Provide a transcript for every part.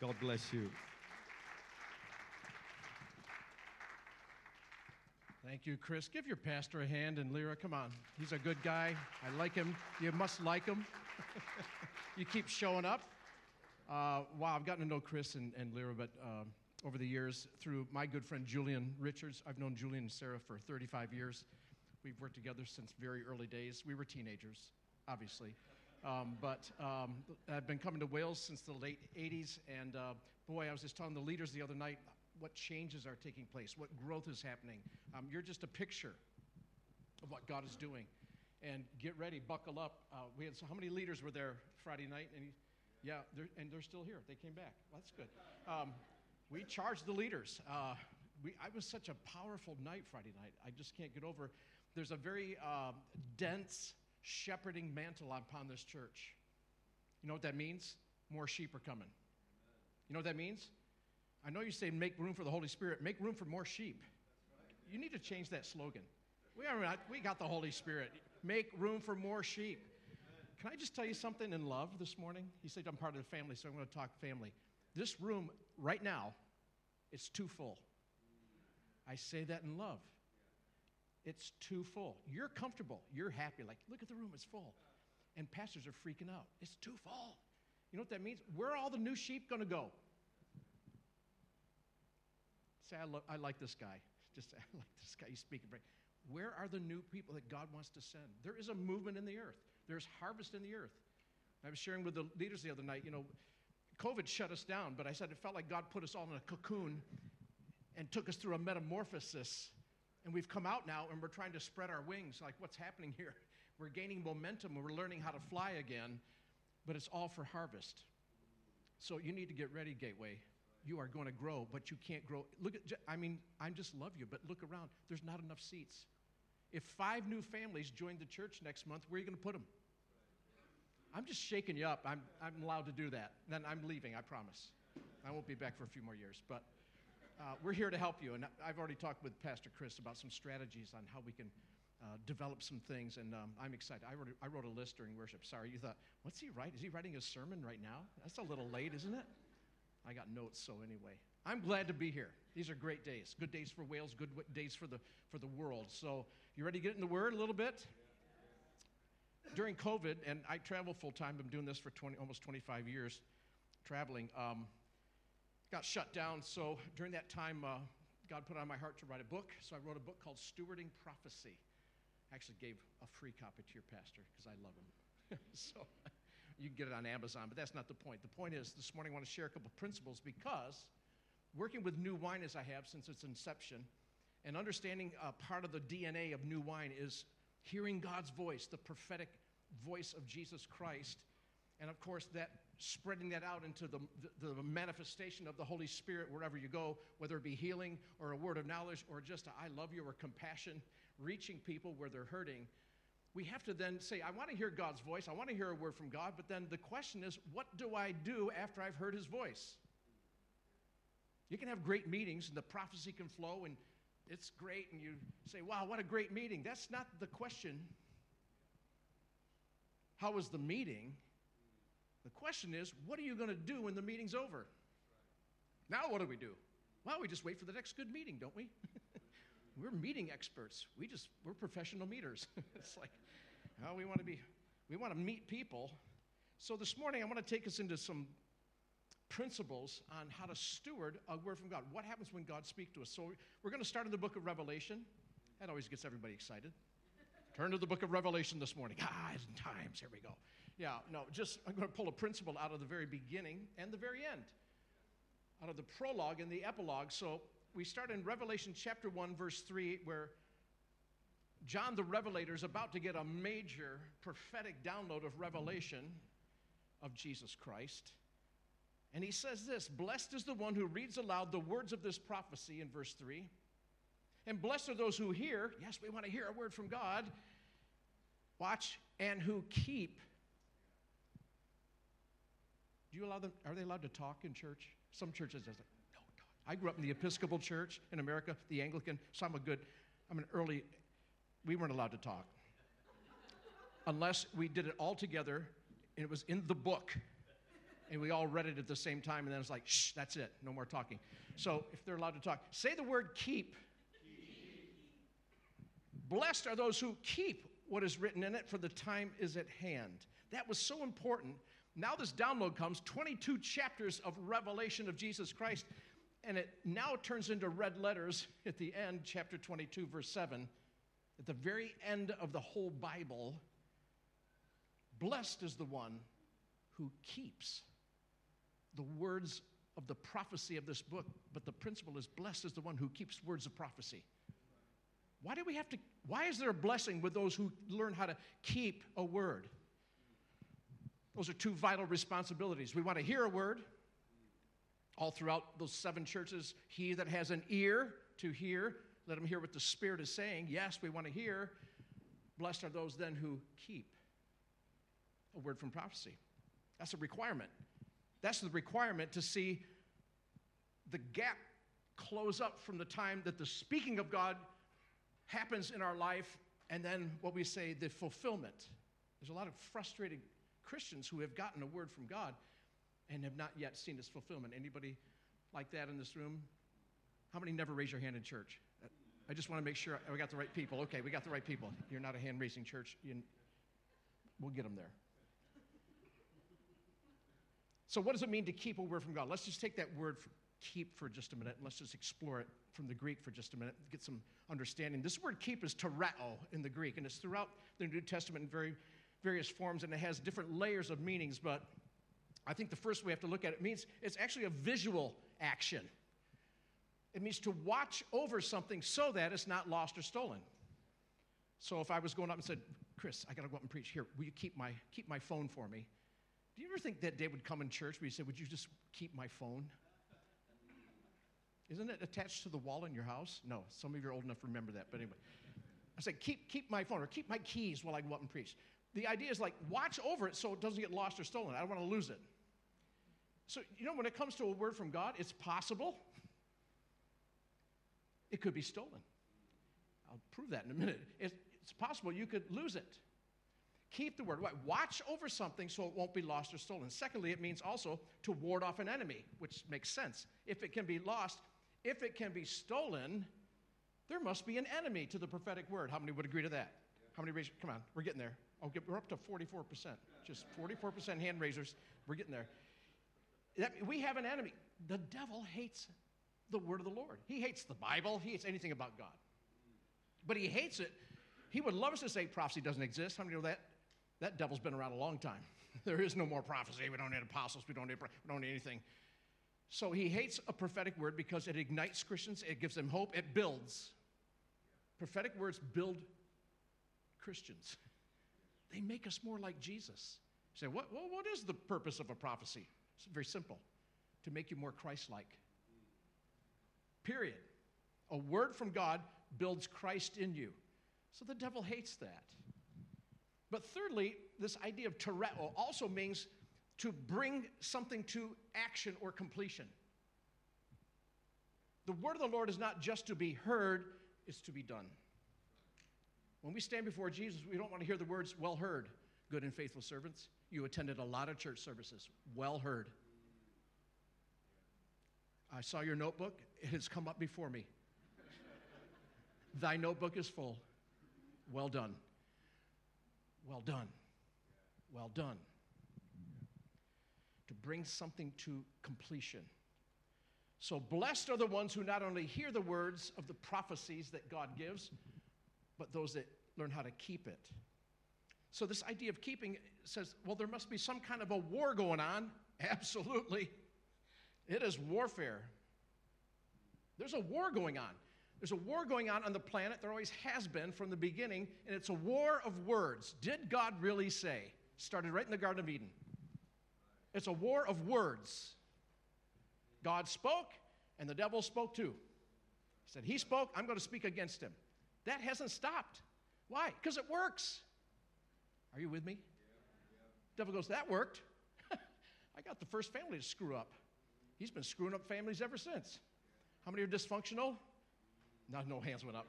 God bless you. Thank you, Chris. Give your pastor a hand and Lyra, come on. He's a good guy. I like him. You must like him. you keep showing up. Uh, wow, I've gotten to know Chris and, and Lyra, but uh, over the years through my good friend Julian Richards. I've known Julian and Sarah for 35 years. We've worked together since very early days. We were teenagers, obviously. Um, but um, I've been coming to Wales since the late 80s, and uh, boy, I was just telling the leaders the other night what changes are taking place, what growth is happening. Um, you're just a picture of what God is doing. And get ready, buckle up. Uh, we had so how many leaders were there Friday night? And he, yeah, they're, and they're still here. They came back. Well, that's good. Um, we charged the leaders. Uh, we, I was such a powerful night Friday night. I just can't get over. There's a very uh, dense shepherding mantle upon this church. You know what that means? More sheep are coming. You know what that means? I know you say make room for the Holy Spirit, make room for more sheep. You need to change that slogan. We, are not, we got the Holy Spirit. Make room for more sheep. Can I just tell you something in love this morning? He said I'm part of the family, so I'm going to talk family. This room right now, it's too full. I say that in love. It's too full. You're comfortable. You're happy. Like, look at the room, it's full. And pastors are freaking out. It's too full. You know what that means? Where are all the new sheep going to go? Say, I, lo- I like this guy. Just I like this guy. He's speaking. Where are the new people that God wants to send? There is a movement in the earth. There's harvest in the earth. I was sharing with the leaders the other night. You know, COVID shut us down, but I said it felt like God put us all in a cocoon and took us through a metamorphosis. And we've come out now and we're trying to spread our wings. Like, what's happening here? We're gaining momentum we're learning how to fly again, but it's all for harvest. So you need to get ready, Gateway. You are going to grow, but you can't grow. Look at, I mean, I just love you, but look around. There's not enough seats. If five new families join the church next month, where are you going to put them? I'm just shaking you up. I'm, I'm allowed to do that. Then I'm leaving, I promise. I won't be back for a few more years. But uh, we're here to help you. And I've already talked with Pastor Chris about some strategies on how we can uh, develop some things. And um, I'm excited. I wrote, a, I wrote a list during worship. Sorry, you thought, what's he writing? Is he writing a sermon right now? That's a little late, isn't it? I got notes, so anyway. I'm glad to be here. These are great days. Good days for Wales, good days for the, for the world. So, you ready to get in the Word a little bit? during COVID, and I travel full time, I've been doing this for 20, almost 25 years, traveling, um, got shut down. So during that time, uh, God put on my heart to write a book. So I wrote a book called Stewarding Prophecy. I actually gave a free copy to your pastor because I love him. so you can get it on Amazon, but that's not the point. The point is, this morning I want to share a couple of principles because working with new wine as I have since its inception, and understanding uh, part of the DNA of new wine is hearing God's voice, the prophetic voice of Jesus Christ, and of course, that spreading that out into the, the, the, manifestation of the Holy Spirit wherever you go, whether it be healing or a word of knowledge or just a, I love you or compassion, reaching people where they're hurting. We have to then say, I want to hear God's voice. I want to hear a word from God. But then the question is, what do I do after I've heard his voice? You can have great meetings and the prophecy can flow and it's great, and you say, wow, what a great meeting. That's not the question. How was the meeting? The question is, what are you going to do when the meeting's over? Now, what do we do? Well, we just wait for the next good meeting, don't we? we're meeting experts. We just, we're professional meeters. it's like, oh, we want to be, we want to meet people. So this morning, I want to take us into some principles on how to steward a word from God. What happens when God speaks to us? So we're going to start in the book of Revelation. That always gets everybody excited. Turn to the book of Revelation this morning. Ah, in times. Here we go. Yeah, no, just I'm going to pull a principle out of the very beginning and the very end, out of the prologue and the epilogue. So we start in Revelation chapter 1, verse 3, where John the Revelator is about to get a major prophetic download of revelation of Jesus Christ. And he says this Blessed is the one who reads aloud the words of this prophecy in verse 3. And blessed are those who hear. Yes, we want to hear a word from God. Watch, and who keep. Do you allow them? Are they allowed to talk in church? Some churches are like, no, talk. I grew up in the Episcopal Church in America, the Anglican, so I'm a good, I'm an early, we weren't allowed to talk. Unless we did it all together and it was in the book And we all read it at the same time, and then it's like, shh, that's it, no more talking. So if they're allowed to talk, say the word keep. Blessed are those who keep what is written in it, for the time is at hand. That was so important. Now, this download comes 22 chapters of revelation of Jesus Christ, and it now turns into red letters at the end, chapter 22, verse 7. At the very end of the whole Bible, blessed is the one who keeps the words of the prophecy of this book, but the principle is blessed is the one who keeps words of prophecy. Why do we have to? Why is there a blessing with those who learn how to keep a word? Those are two vital responsibilities. We want to hear a word. All throughout those seven churches, he that has an ear to hear, let him hear what the Spirit is saying. Yes, we want to hear. Blessed are those then who keep a word from prophecy. That's a requirement. That's the requirement to see the gap close up from the time that the speaking of God happens in our life and then what we say the fulfillment. There's a lot of frustrated Christians who have gotten a word from God and have not yet seen its fulfillment. Anybody like that in this room? How many never raise your hand in church? I just want to make sure we got the right people. Okay, we got the right people. You're not a hand raising church. You, we'll get them there. So, what does it mean to keep a word from God? Let's just take that word for keep for just a minute and let's just explore it from the Greek for just a minute, get some understanding. This word keep is tereo in the Greek, and it's throughout the New Testament in very various forms, and it has different layers of meanings. But I think the first we have to look at it means it's actually a visual action. It means to watch over something so that it's not lost or stolen. So if I was going up and said, Chris, I got to go up and preach. Here, will you keep my, keep my phone for me? Do you ever think that day would come in church where you say, Would you just keep my phone? Isn't it attached to the wall in your house? No, some of you are old enough to remember that. But anyway, I said, keep, keep my phone or keep my keys while I go up and preach. The idea is like, watch over it so it doesn't get lost or stolen. I don't want to lose it. So, you know, when it comes to a word from God, it's possible it could be stolen. I'll prove that in a minute. It's, it's possible you could lose it. Keep the word. Watch over something so it won't be lost or stolen. Secondly, it means also to ward off an enemy, which makes sense. If it can be lost, if it can be stolen, there must be an enemy to the prophetic word. How many would agree to that? How many? Come on, we're getting there. Oh, we're up to 44%. Just 44% hand raisers. We're getting there. That, we have an enemy. The devil hates the word of the Lord. He hates the Bible. He hates anything about God. But he hates it. He would love us to say prophecy doesn't exist. How many know that? That devil's been around a long time. There is no more prophecy. We don't need apostles. We don't need, we don't need anything. So he hates a prophetic word because it ignites Christians, it gives them hope, it builds. Prophetic words build Christians. They make us more like Jesus. You say, what, what is the purpose of a prophecy? It's very simple to make you more Christ like. Period. A word from God builds Christ in you. So the devil hates that. But thirdly, this idea of tereo also means to bring something to action or completion. The word of the Lord is not just to be heard, it's to be done. When we stand before Jesus, we don't want to hear the words, well heard, good and faithful servants. You attended a lot of church services. Well heard. I saw your notebook. It has come up before me. Thy notebook is full. Well done. Well done. Well done to bring something to completion. So, blessed are the ones who not only hear the words of the prophecies that God gives, but those that learn how to keep it. So, this idea of keeping says, well, there must be some kind of a war going on. Absolutely. It is warfare. There's a war going on. There's a war going on on the planet. There always has been from the beginning, and it's a war of words. Did God really say? Started right in the Garden of Eden. It's a war of words. God spoke, and the devil spoke too. He said, He spoke, I'm going to speak against him. That hasn't stopped. Why? Because it works. Are you with me? Devil goes, That worked. I got the first family to screw up. He's been screwing up families ever since. How many are dysfunctional? No, no hands went up.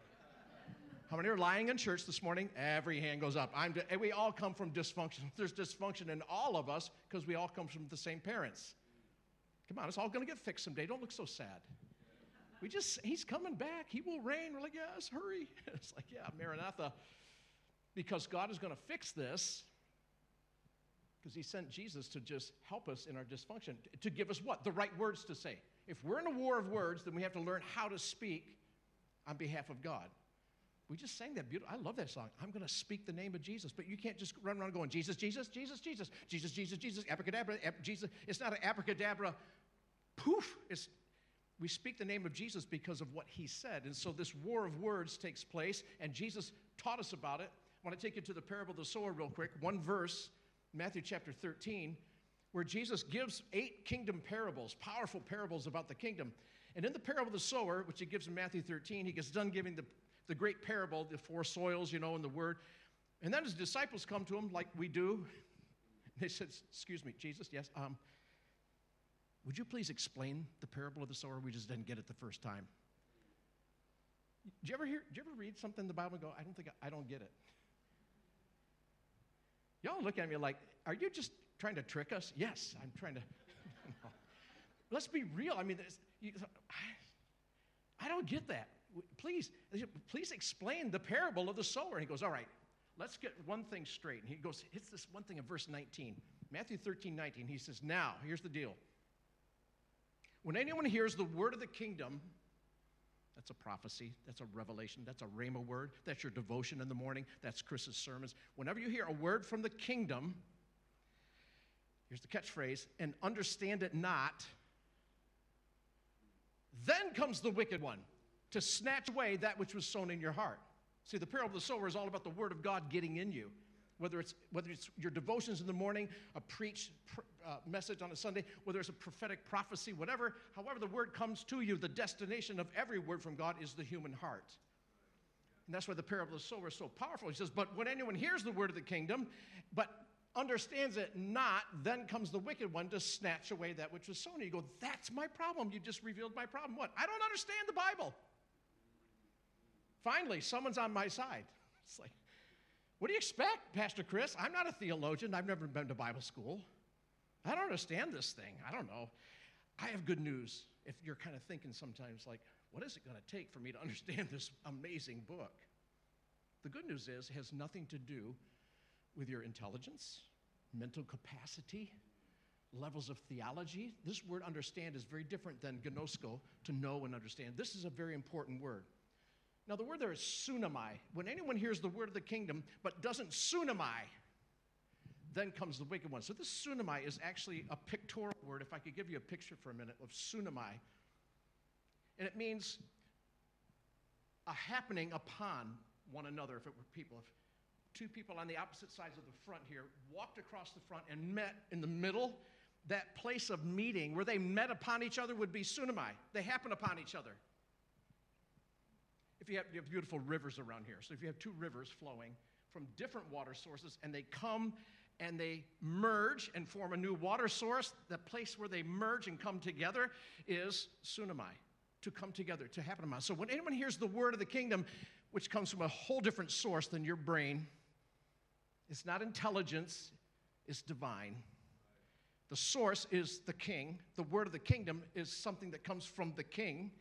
How many are lying in church this morning? Every hand goes up. I'm, we all come from dysfunction. There's dysfunction in all of us because we all come from the same parents. Come on, it's all going to get fixed someday. Don't look so sad. We just, he's coming back. He will reign. We're like, yes, hurry. It's like, yeah, Maranatha. Because God is going to fix this because he sent Jesus to just help us in our dysfunction, to give us what? The right words to say. If we're in a war of words, then we have to learn how to speak on behalf of God. We just sang that beautiful. I love that song. I'm going to speak the name of Jesus, but you can't just run around going Jesus, Jesus, Jesus, Jesus, Jesus, Jesus, Jesus, abracadabra, ab- Jesus. It's not an abracadabra. Poof! It's we speak the name of Jesus because of what he said. And so this war of words takes place, and Jesus taught us about it. I want to take you to the parable of the sower real quick. One verse, Matthew chapter 13, where Jesus gives eight kingdom parables, powerful parables about the kingdom. And in the parable of the sower, which he gives in Matthew 13, he gets done giving the, the great parable, the four soils, you know, in the word. And then his disciples come to him, like we do. They said, Excuse me, Jesus, yes, um, would you please explain the parable of the sower? We just didn't get it the first time. Do you ever hear, do you ever read something in the Bible and go, I don't think I, I don't get it? Y'all look at me like, are you just trying to trick us? Yes, I'm trying to. no. Let's be real. I mean, you, I, I don't get that. Please, please explain the parable of the sower. And he goes, All right, let's get one thing straight. And he goes, Hits this one thing in verse 19. Matthew 13, 19. He says, Now, here's the deal. When anyone hears the word of the kingdom, that's a prophecy, that's a revelation, that's a rhema word, that's your devotion in the morning, that's Chris's sermons. Whenever you hear a word from the kingdom, here's the catchphrase, and understand it not, then comes the wicked one to snatch away that which was sown in your heart. See, the parable of the sower is all about the word of God getting in you whether it's, whether it's your devotions in the morning, a preach pr- uh, message on a Sunday, whether it's a prophetic prophecy, whatever, however the word comes to you, the destination of every word from God is the human heart. And that's why the parable of the sower is so powerful. He says, But when anyone hears the word of the kingdom, but understands it not, then comes the wicked one to snatch away that which was sown. You go, That's my problem. You just revealed my problem. What? I don't understand the Bible. Finally, someone's on my side. It's like, what do you expect, Pastor Chris? I'm not a theologian. I've never been to Bible school. I don't understand this thing. I don't know. I have good news. If you're kind of thinking sometimes, like, what is it going to take for me to understand this amazing book? The good news is, it has nothing to do with your intelligence, mental capacity, levels of theology. This word understand is very different than gnosko, to know and understand. This is a very important word. Now, the word there is sunamai. When anyone hears the word of the kingdom but doesn't sunamai, then comes the wicked one. So, this sunamai is actually a pictorial word. If I could give you a picture for a minute of sunamai, and it means a happening upon one another, if it were people. If two people on the opposite sides of the front here walked across the front and met in the middle, that place of meeting where they met upon each other would be sunamai. They happen upon each other if you have, you have beautiful rivers around here, so if you have two rivers flowing from different water sources and they come and they merge and form a new water source, the place where they merge and come together is sunamai, to come together, to happen. So when anyone hears the word of the kingdom, which comes from a whole different source than your brain, it's not intelligence, it's divine. The source is the king. The word of the kingdom is something that comes from the king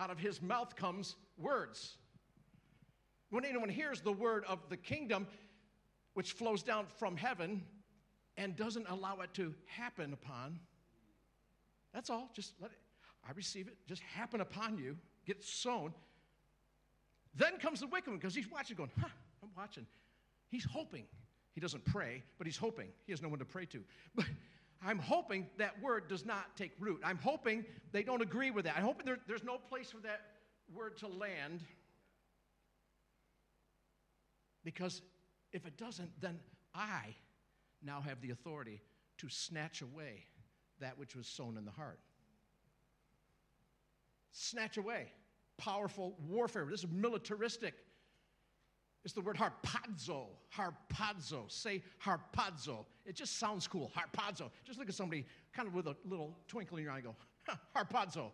out of his mouth comes words. When anyone hears the word of the kingdom, which flows down from heaven and doesn't allow it to happen upon, that's all. Just let it, I receive it, just happen upon you, get sown. Then comes the wicked one because he's watching, going, huh, I'm watching. He's hoping. He doesn't pray, but he's hoping. He has no one to pray to. But I'm hoping that word does not take root. I'm hoping they don't agree with that. I'm hoping there, there's no place for that word to land. Because if it doesn't, then I now have the authority to snatch away that which was sown in the heart. Snatch away. Powerful warfare. This is militaristic. It's the word harpazo. Harpazo. Say harpazo. It just sounds cool. Harpazo. Just look at somebody kind of with a little twinkle in your eye and go, harpazo.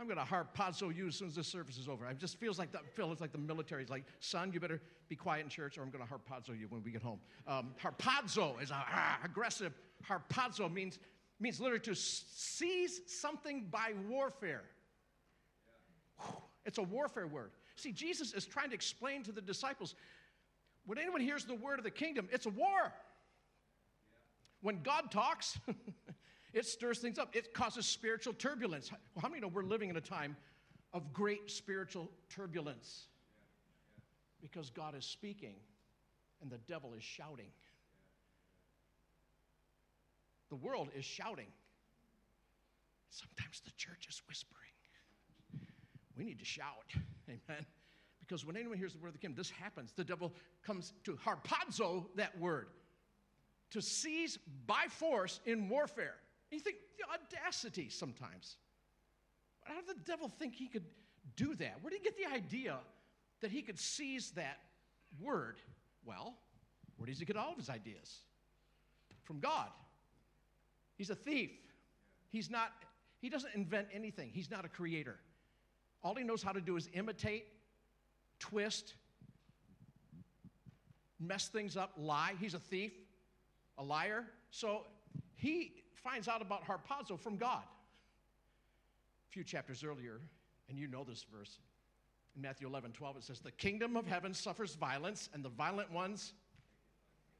I'm going to harpazo you as soon as this service is over. It just feels like the, feels like the military is like, son, you better be quiet in church or I'm going to harpazo you when we get home. Um, harpazo is a ah, aggressive. Harpazo means, means literally to seize something by warfare. It's a warfare word. See, Jesus is trying to explain to the disciples when anyone hears the word of the kingdom, it's a war. When God talks, it stirs things up, it causes spiritual turbulence. How many know we're living in a time of great spiritual turbulence? Because God is speaking and the devil is shouting. The world is shouting. Sometimes the church is whispering. We need to shout. Amen. Because when anyone hears the word of the kingdom, this happens. The devil comes to harpazo that word, to seize by force in warfare. You think, the audacity sometimes. How did the devil think he could do that? Where did he get the idea that he could seize that word? Well, where does he get all of his ideas? From God. He's a thief. He's not, he doesn't invent anything. He's not a creator. All he knows how to do is imitate, twist, mess things up, lie. He's a thief, a liar. So he finds out about harpazo from God. A few chapters earlier, and you know this verse. In Matthew 11, 12, it says, The kingdom of heaven suffers violence, and the violent ones,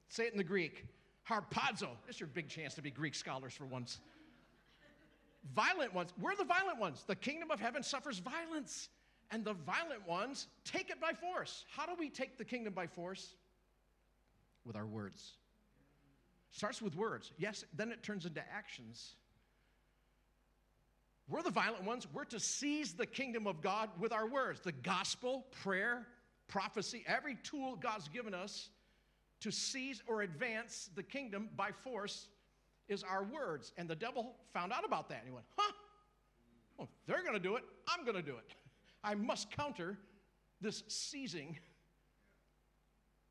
say it in the Greek, harpazo. That's your big chance to be Greek scholars for once violent ones. We're the violent ones. The kingdom of heaven suffers violence, and the violent ones take it by force. How do we take the kingdom by force? With our words. Starts with words. Yes, then it turns into actions. We're the violent ones. We're to seize the kingdom of God with our words the gospel, prayer, prophecy, every tool God's given us to seize or advance the kingdom by force is our words. And the devil found out about that and he went, huh? Well, they're going to do it. I'm going to do it. I must counter this seizing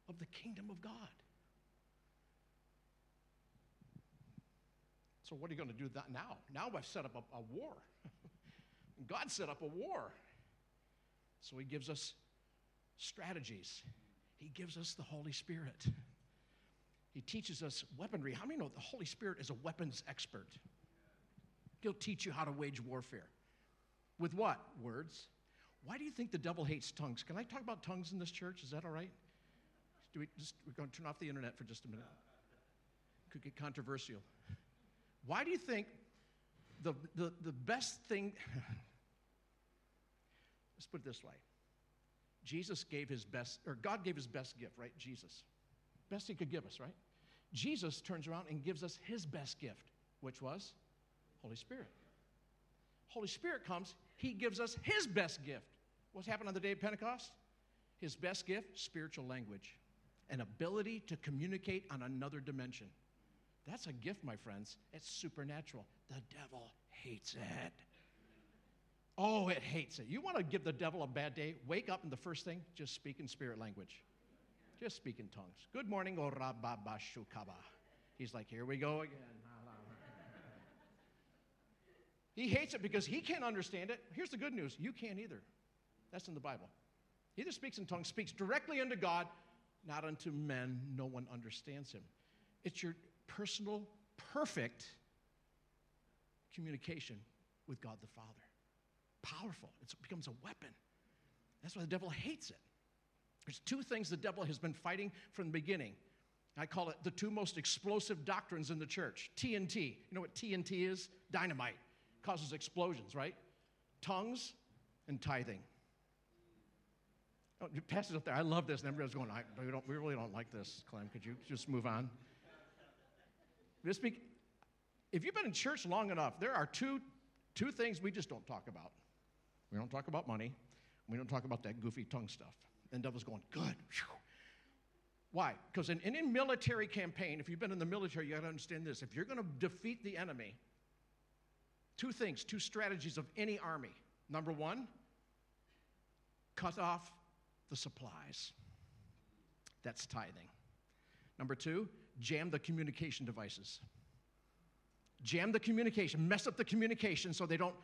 of the kingdom of God. So, what are you going to do that now? Now I've set up a, a war. God set up a war. So, He gives us strategies, He gives us the Holy Spirit. He teaches us weaponry. How many know the Holy Spirit is a weapons expert? He'll teach you how to wage warfare. With what? Words. Why do you think the devil hates tongues? Can I talk about tongues in this church? Is that all right? Do we just, we're going to turn off the internet for just a minute. Could get controversial. Why do you think the, the, the best thing, let's put it this way Jesus gave his best, or God gave his best gift, right? Jesus. Best he could give us, right? Jesus turns around and gives us his best gift, which was Holy Spirit. Holy Spirit comes, he gives us his best gift. What's happened on the day of Pentecost? His best gift, spiritual language, an ability to communicate on another dimension. That's a gift, my friends. It's supernatural. The devil hates it. Oh, it hates it. You want to give the devil a bad day? Wake up and the first thing, just speak in spirit language. Just speak in tongues. Good morning, O Rababashukaba. He's like, here we go again. he hates it because he can't understand it. Here's the good news you can't either. That's in the Bible. He that speaks in tongues, speaks directly unto God, not unto men. No one understands him. It's your personal, perfect communication with God the Father. Powerful. It becomes a weapon. That's why the devil hates it. There's two things the devil has been fighting from the beginning. I call it the two most explosive doctrines in the church TNT. You know what TNT is? Dynamite. Causes explosions, right? Tongues and tithing. Oh, pass it up there. I love this. And everybody's going, I, we, don't, we really don't like this, Clem. Could you just move on? If you've been in church long enough, there are two, two things we just don't talk about. We don't talk about money. We don't talk about that goofy tongue stuff. And devil's going, good. Why? Because in any military campaign, if you've been in the military, you got to understand this. If you're going to defeat the enemy, two things, two strategies of any army. Number one, cut off the supplies. That's tithing. Number two, jam the communication devices. Jam the communication, mess up the communication so they don't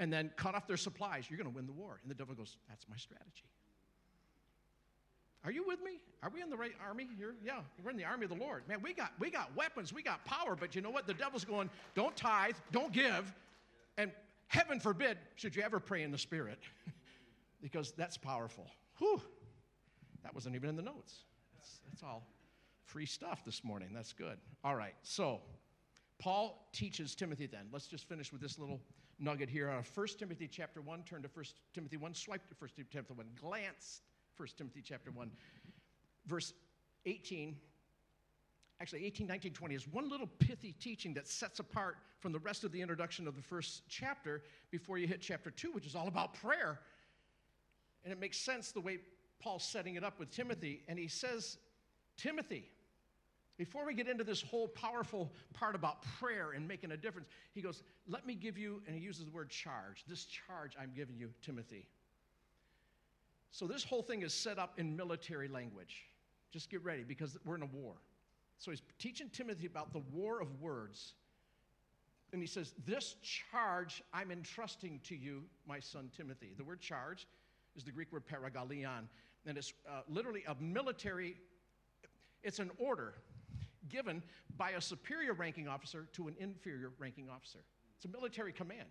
and then cut off their supplies, you're going to win the war. And the devil goes, That's my strategy. Are you with me? Are we in the right army here? Yeah, we're in the army of the Lord. Man, we got we got weapons, we got power, but you know what? The devil's going, don't tithe, don't give, and heaven forbid should you ever pray in the spirit. because that's powerful. Whew. That wasn't even in the notes. That's, that's all free stuff this morning. That's good. All right. So Paul teaches Timothy then. Let's just finish with this little nugget here. Uh, 1 Timothy chapter 1, turn to 1 Timothy 1, swipe to 1 Timothy 1, glance 1 Timothy chapter 1, verse 18. Actually, 18, 19, 20 is one little pithy teaching that sets apart from the rest of the introduction of the first chapter before you hit chapter 2, which is all about prayer. And it makes sense the way Paul's setting it up with Timothy. And he says, Timothy, before we get into this whole powerful part about prayer and making a difference, he goes, Let me give you, and he uses the word charge, this charge I'm giving you, Timothy. So this whole thing is set up in military language. Just get ready because we're in a war. So he's teaching Timothy about the war of words. And he says, This charge I'm entrusting to you, my son Timothy. The word charge is the Greek word paragalion, and it's uh, literally a military, it's an order given by a superior ranking officer to an inferior ranking officer. It's a military command.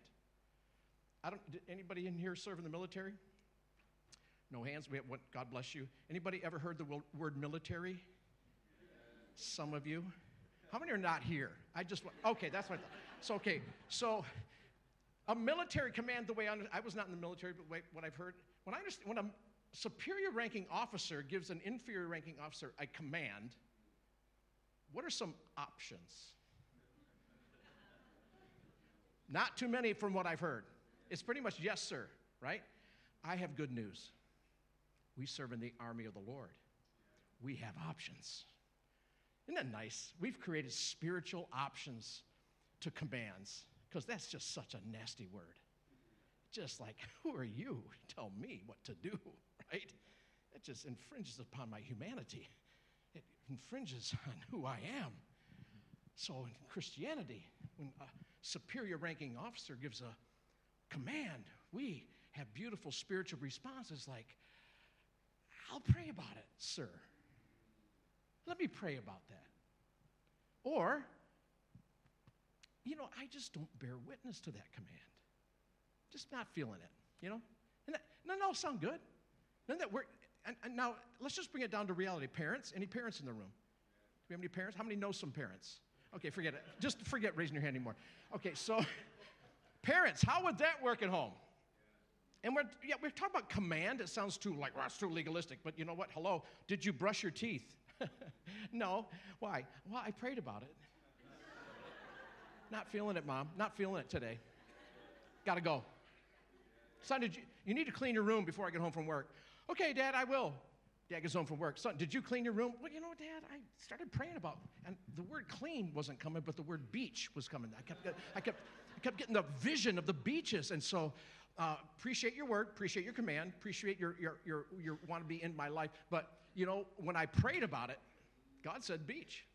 I don't, anybody in here serve in the military? No hands. We have, what, God bless you. Anybody ever heard the word military? Some of you. How many are not here? I just okay. That's what. I thought. So okay. So a military command, the way I, I was not in the military, but wait, what I've heard, when I understand, when a superior ranking officer gives an inferior ranking officer a command, what are some options? Not too many from what I've heard. It's pretty much yes, sir, right? I have good news. We serve in the army of the Lord. We have options. Isn't that nice? We've created spiritual options to commands because that's just such a nasty word. Just like, who are you? Tell me what to do, right? That just infringes upon my humanity, it infringes on who I am. So in Christianity, when a superior ranking officer gives a command, we have beautiful spiritual responses like, I'll pray about it, sir. Let me pray about that. Or, you know, I just don't bear witness to that command. Just not feeling it, you know? And that, doesn't all sound good? Doesn't that work? And, and now, let's just bring it down to reality. Parents, any parents in the room? Do we have any parents? How many know some parents? Okay, forget it. Just forget raising your hand anymore. Okay, so parents, how would that work at home? And we're, yeah, we're talking about command. It sounds too like, well, that's too legalistic. But you know what? Hello, did you brush your teeth? no. Why? Well, I prayed about it. Not feeling it, Mom. Not feeling it today. Got to go. Son, did you, you need to clean your room before I get home from work. Okay, Dad, I will. Dad gets home from work. Son, did you clean your room? Well, you know, Dad, I started praying about, and the word clean wasn't coming, but the word beach was coming. I kept, I kept, I kept getting the vision of the beaches, and so uh, appreciate your word, appreciate your command, appreciate your, your, your, your want to be in my life. But, you know, when I prayed about it, God said beach.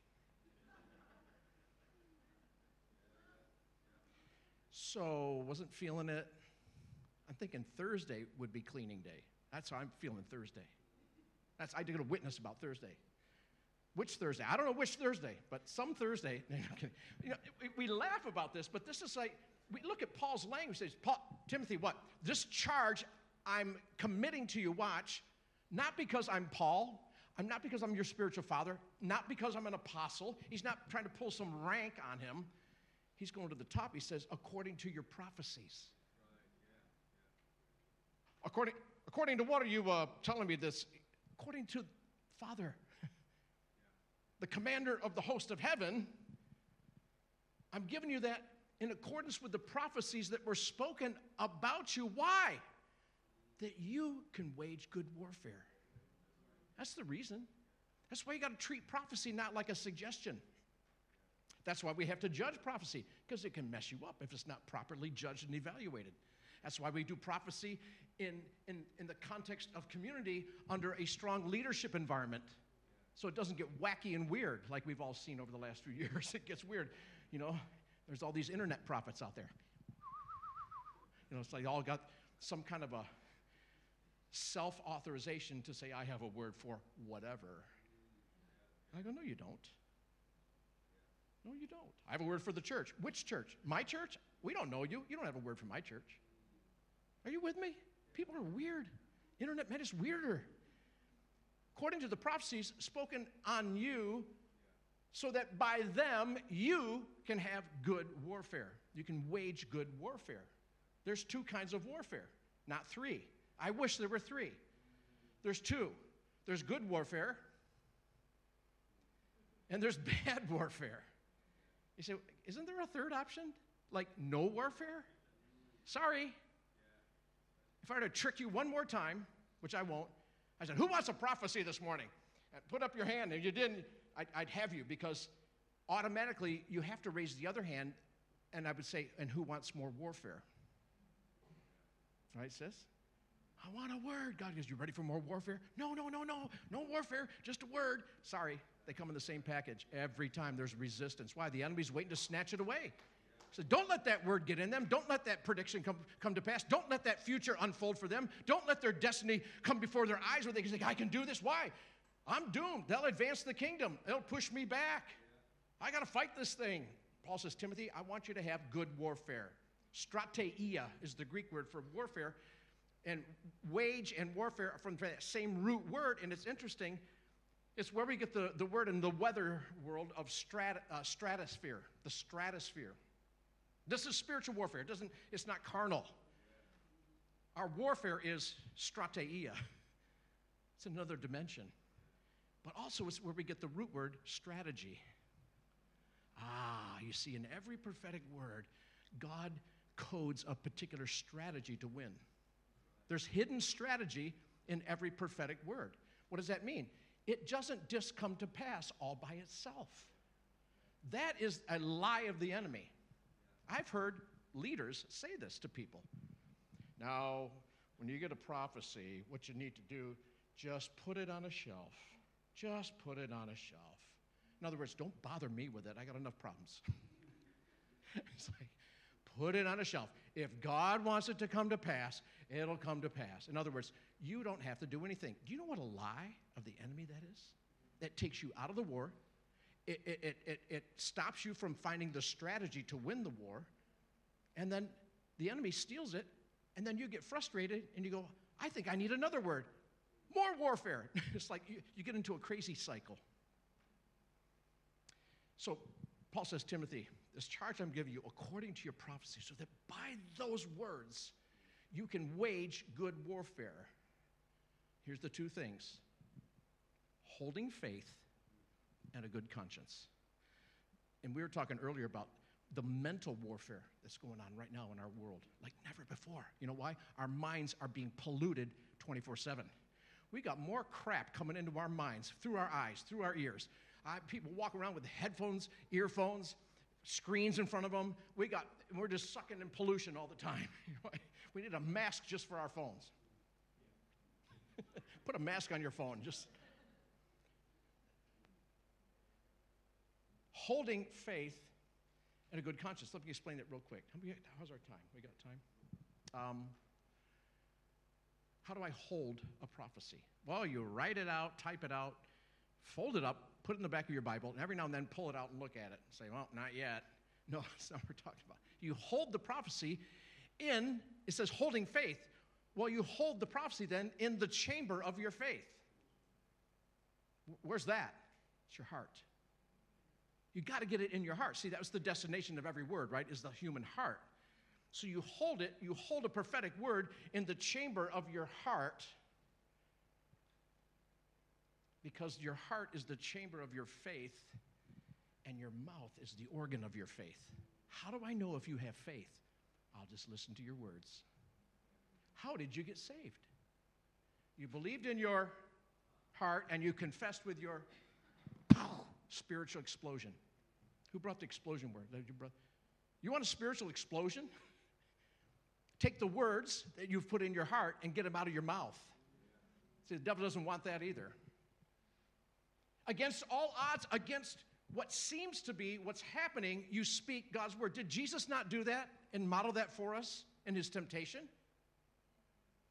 So, wasn't feeling it. I'm thinking Thursday would be cleaning day. That's how I'm feeling Thursday. That's I did a witness about Thursday. Which Thursday? I don't know which Thursday, but some Thursday. you know, we laugh about this, but this is like we look at Paul's language. Says, Paul, Timothy, what? This charge I'm committing to you. Watch, not because I'm Paul. I'm not because I'm your spiritual father. Not because I'm an apostle. He's not trying to pull some rank on him. He's going to the top. He says, according to your prophecies. According, according to what are you uh, telling me this? According to Father, the commander of the host of heaven, I'm giving you that in accordance with the prophecies that were spoken about you. Why? That you can wage good warfare. That's the reason. That's why you got to treat prophecy not like a suggestion. That's why we have to judge prophecy, because it can mess you up if it's not properly judged and evaluated. That's why we do prophecy in, in, in the context of community under a strong leadership environment. So it doesn't get wacky and weird like we've all seen over the last few years. It gets weird. You know, there's all these internet prophets out there. You know, it's like you all got some kind of a self authorization to say, I have a word for whatever. I go, no, you don't. No, you don't. I have a word for the church. Which church? My church? We don't know you. You don't have a word for my church. Are you with me? People are weird. Internet man is weirder. According to the prophecies spoken on you, so that by them you can have good warfare. You can wage good warfare. There's two kinds of warfare, not three. I wish there were three. There's two there's good warfare, and there's bad warfare. You say, isn't there a third option? Like no warfare? Sorry. If I were to trick you one more time, which I won't, I said, Who wants a prophecy this morning? And put up your hand. And you didn't, I'd, I'd have you because automatically you have to raise the other hand. And I would say, And who wants more warfare? Right, sis? I want a word. God goes, You ready for more warfare? No, no, no, no. No warfare, just a word. Sorry, they come in the same package. Every time there's resistance. Why? The enemy's waiting to snatch it away. So don't let that word get in them. Don't let that prediction come, come to pass. Don't let that future unfold for them. Don't let their destiny come before their eyes where they can say, I can do this. Why? I'm doomed. They'll advance the kingdom. They'll push me back. I got to fight this thing. Paul says, Timothy, I want you to have good warfare. Strateia is the Greek word for warfare. And wage and warfare are from that same root word. And it's interesting, it's where we get the, the word in the weather world of strat, uh, stratosphere, the stratosphere. This is spiritual warfare. It doesn't, it's not carnal. Our warfare is strateia. It's another dimension. But also it's where we get the root word strategy. Ah, you see, in every prophetic word, God codes a particular strategy to win. There's hidden strategy in every prophetic word. What does that mean? It doesn't just come to pass all by itself. That is a lie of the enemy. I've heard leaders say this to people. Now, when you get a prophecy, what you need to do, just put it on a shelf. Just put it on a shelf. In other words, don't bother me with it. I got enough problems. it's like, put it on a shelf. If God wants it to come to pass, it'll come to pass. In other words, you don't have to do anything. Do you know what a lie of the enemy that is? That takes you out of the war, it, it, it, it, stops you from finding the strategy to win the war, and then the enemy steals it, and then you get frustrated and you go, I think I need another word. More warfare. it's like you, you get into a crazy cycle. So Paul says, Timothy, this charge I'm giving you according to your prophecy, so that by those words you can wage good warfare. Here's the two things holding faith and a good conscience. And we were talking earlier about the mental warfare that's going on right now in our world, like never before. You know why? Our minds are being polluted 24 7. We got more crap coming into our minds through our eyes, through our ears. Uh, people walk around with headphones, earphones, screens in front of them. We got, we're just sucking in pollution all the time. we need a mask just for our phones. Put a mask on your phone. Just holding faith and a good conscience. Let me explain that real quick. How's our time? We got time? Um, how do I hold a prophecy? Well, you write it out, type it out, fold it up, put it in the back of your Bible, and every now and then pull it out and look at it and say, well, not yet. No, that's not what we're talking about. You hold the prophecy in, it says holding faith. Well, you hold the prophecy then in the chamber of your faith. Where's that? It's your heart. You got to get it in your heart. See, that was the destination of every word, right? Is the human heart. So you hold it, you hold a prophetic word in the chamber of your heart because your heart is the chamber of your faith and your mouth is the organ of your faith. How do I know if you have faith? I'll just listen to your words. How did you get saved? You believed in your heart and you confessed with your spiritual explosion. Who brought the explosion word? You want a spiritual explosion? Take the words that you've put in your heart and get them out of your mouth. See, the devil doesn't want that either. Against all odds, against what seems to be what's happening, you speak God's word. Did Jesus not do that and model that for us? in his temptation.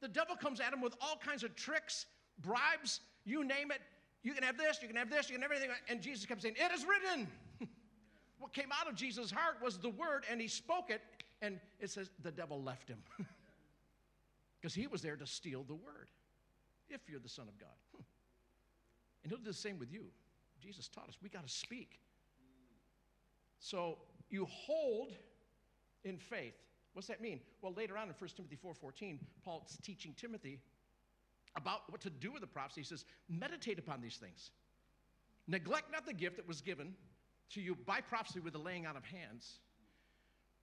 The devil comes at him with all kinds of tricks, bribes, you name it. You can have this, you can have this, you can have everything. And Jesus kept saying, It is written. what came out of Jesus' heart was the word, and he spoke it, and it says the devil left him. Because he was there to steal the word, if you're the Son of God. And he'll do the same with you. Jesus taught us we got to speak. So you hold in faith. What's that mean? Well, later on in 1 Timothy 4:14, Paul's teaching Timothy about what to do with the prophecy. He says, meditate upon these things. Neglect not the gift that was given to you by prophecy with the laying on of hands.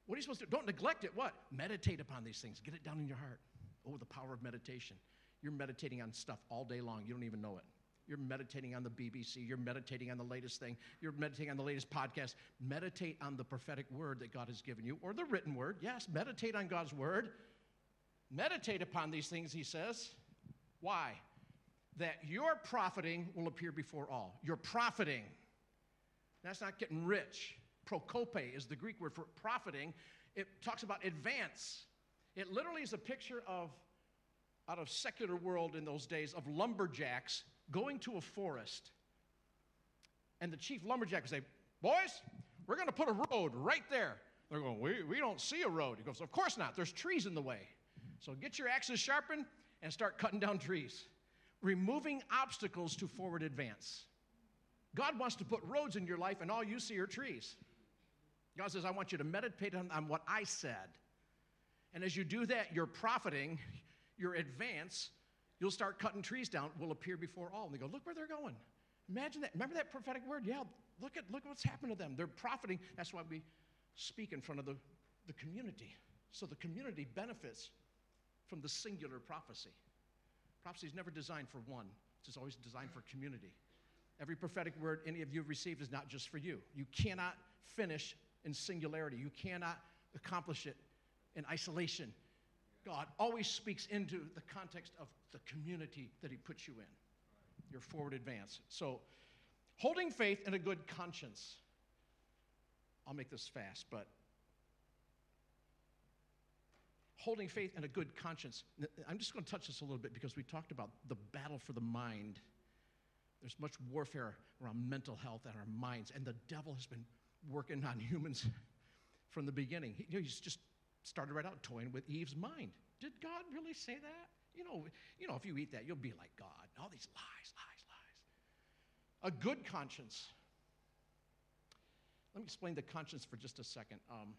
What are you supposed to do? Don't neglect it. What? Meditate upon these things. Get it down in your heart. Oh, the power of meditation. You're meditating on stuff all day long. You don't even know it. You're meditating on the BBC. You're meditating on the latest thing. You're meditating on the latest podcast. Meditate on the prophetic word that God has given you, or the written word. Yes, meditate on God's word. Meditate upon these things, he says. Why? That your profiting will appear before all. Your profiting. That's not getting rich. Prokope is the Greek word for profiting. It talks about advance. It literally is a picture of, out of secular world in those days, of lumberjacks going to a forest. And the chief lumberjack would say, Boys, we're going to put a road right there. They're going, we, we don't see a road. He goes, Of course not. There's trees in the way. So get your axes sharpened and start cutting down trees, removing obstacles to forward advance. God wants to put roads in your life, and all you see are trees. God says, I want you to meditate on, on what I said. And as you do that, your profiting, your advance, you'll start cutting trees down, will appear before all. And they go, Look where they're going. Imagine that. Remember that prophetic word? Yeah, look at look what's happened to them. They're profiting. That's why we speak in front of the, the community. So the community benefits from the singular prophecy. Prophecy is never designed for one, it's always designed for community. Every prophetic word any of you have received is not just for you. You cannot finish in singularity, you cannot accomplish it in isolation. God always speaks into the context of the community that He puts you in, your forward advance. So, holding faith and a good conscience. I'll make this fast, but holding faith and a good conscience. I'm just going to touch this a little bit because we talked about the battle for the mind. There's much warfare around mental health and our minds, and the devil has been working on humans from the beginning. He, he's just started right out toying with Eve's mind. Did God really say that? You know, you know, if you eat that, you'll be like God. All these lies, lies, lies. A good conscience. Let me explain the conscience for just a second. Um,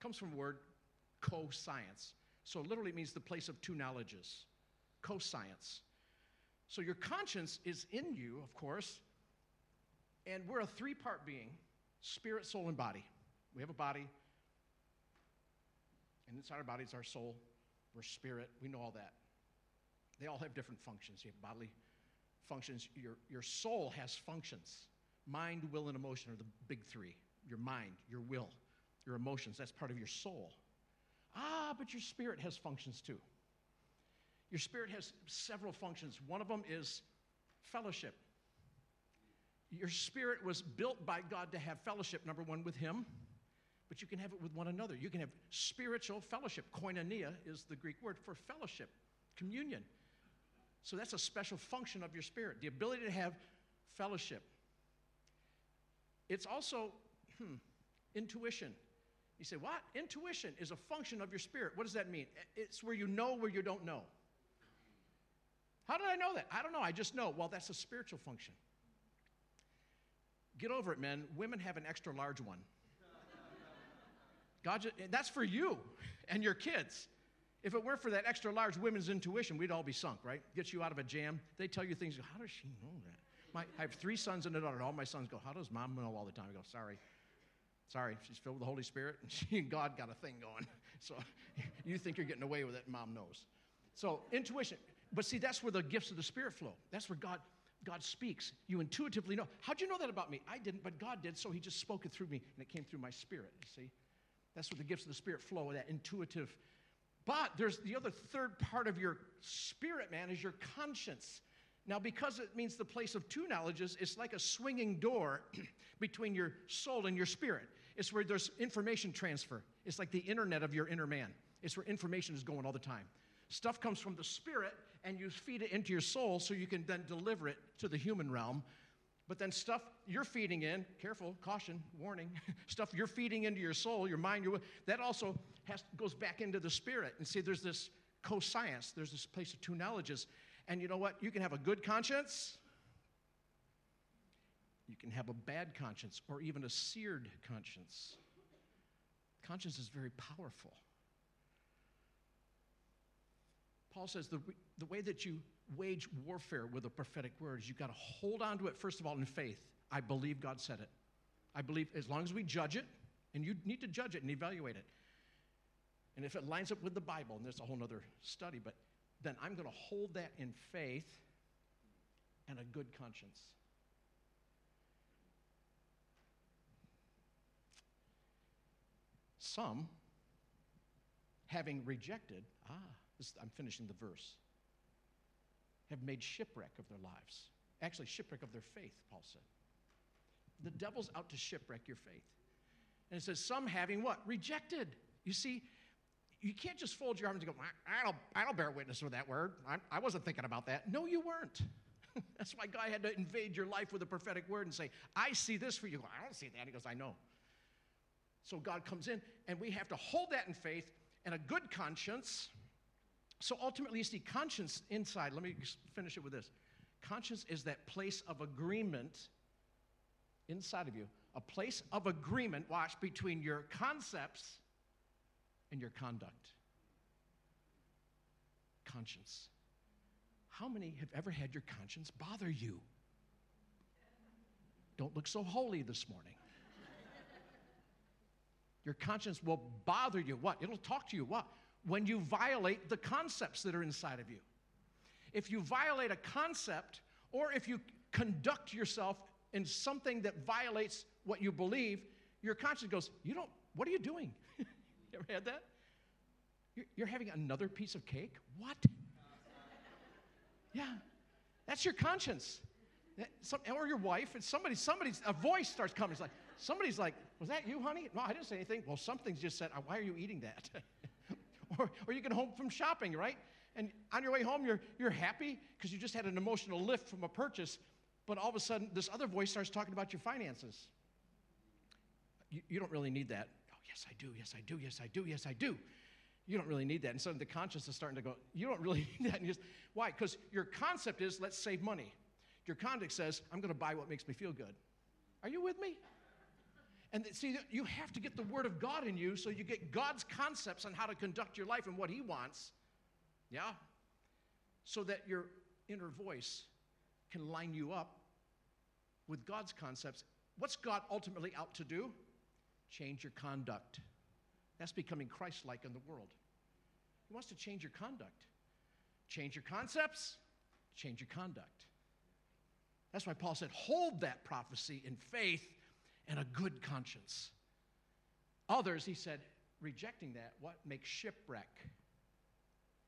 comes from a word co-science. So literally means the place of two knowledges. Co-science. So your conscience is in you, of course, and we're a three-part being: spirit, soul, and body. We have a body, and inside our body is our soul. We're spirit. We know all that. They all have different functions. You have bodily functions. Your, your soul has functions. Mind, will, and emotion are the big three. Your mind, your will, your emotions, that's part of your soul. Ah, but your spirit has functions too. Your spirit has several functions. One of them is fellowship. Your spirit was built by God to have fellowship, number one, with Him, but you can have it with one another. You can have spiritual fellowship. Koinonia is the Greek word for fellowship, communion. So that's a special function of your spirit, the ability to have fellowship. It's also hmm, intuition. You say, what? Intuition is a function of your spirit. What does that mean? It's where you know where you don't know. How did I know that? I don't know. I just know. Well, that's a spiritual function. Get over it, men. Women have an extra large one. God, that's for you and your kids. If it weren't for that extra large women's intuition, we'd all be sunk, right? Gets you out of a jam. They tell you things. How does she know that? My, I have three sons and a daughter. All my sons go, How does mom know all the time? I go, Sorry. Sorry, she's filled with the Holy Spirit, and she and God got a thing going. So you think you're getting away with it, mom knows. So intuition. But see, that's where the gifts of the Spirit flow. That's where God, God speaks. You intuitively know. How'd you know that about me? I didn't, but God did, so He just spoke it through me, and it came through my spirit. You see? That's where the gifts of the Spirit flow, that intuitive. But there's the other third part of your spirit, man, is your conscience. Now, because it means the place of two knowledges, it's like a swinging door between your soul and your spirit. It's where there's information transfer. It's like the internet of your inner man. It's where information is going all the time. Stuff comes from the spirit, and you feed it into your soul so you can then deliver it to the human realm. But then stuff you're feeding in, careful, caution, warning, stuff you're feeding into your soul, your mind, your will, that also has, goes back into the spirit. And see, there's this co-science. There's this place of two knowledges. And you know what? You can have a good conscience. You can have a bad conscience or even a seared conscience. Conscience is very powerful. Paul says the, the way that you wage warfare with a prophetic word is you've got to hold on to it, first of all, in faith. I believe God said it. I believe as long as we judge it, and you need to judge it and evaluate it. And if it lines up with the Bible, and there's a whole other study, but then I'm going to hold that in faith and a good conscience. Some, having rejected, ah, this, I'm finishing the verse, have made shipwreck of their lives. Actually, shipwreck of their faith, Paul said. The devil's out to shipwreck your faith. And it says, some having what? Rejected. You see, you can't just fold your arms and go, I don't, I don't bear witness with that word. I, I wasn't thinking about that. No, you weren't. That's why God had to invade your life with a prophetic word and say, I see this for you. Go, I don't see that. He goes, I know. So God comes in, and we have to hold that in faith and a good conscience. So ultimately, you see, conscience inside, let me finish it with this. Conscience is that place of agreement inside of you, a place of agreement, watch, between your concepts and your conduct. Conscience. How many have ever had your conscience bother you? Don't look so holy this morning. Your conscience will bother you. What? It'll talk to you. What? When you violate the concepts that are inside of you. If you violate a concept, or if you conduct yourself in something that violates what you believe, your conscience goes, You don't, what are you doing? You ever had that? You're, having another piece of cake? What? yeah, that's your conscience. Some, or your wife, and somebody, somebody's, a voice starts coming. It's like, somebody's like, was that you, honey? No, I didn't say anything. Well, something's just said, uh, why are you eating that? or, or you get home from shopping, right? And on your way home, you're, you're happy because you just had an emotional lift from a purchase, but all of a sudden, this other voice starts talking about your finances. You, you don't really need that. Yes, I do. Yes, I do. Yes, I do. Yes, I do. You don't really need that. And so the conscience is starting to go, you don't really need that. And just, why? Because your concept is, let's save money. Your conduct says, I'm going to buy what makes me feel good. Are you with me? And see, you have to get the Word of God in you so you get God's concepts on how to conduct your life and what He wants. Yeah? So that your inner voice can line you up with God's concepts. What's God ultimately out to do? Change your conduct. That's becoming Christ like in the world. He wants to change your conduct. Change your concepts, change your conduct. That's why Paul said, hold that prophecy in faith and a good conscience. Others, he said, rejecting that, what makes shipwreck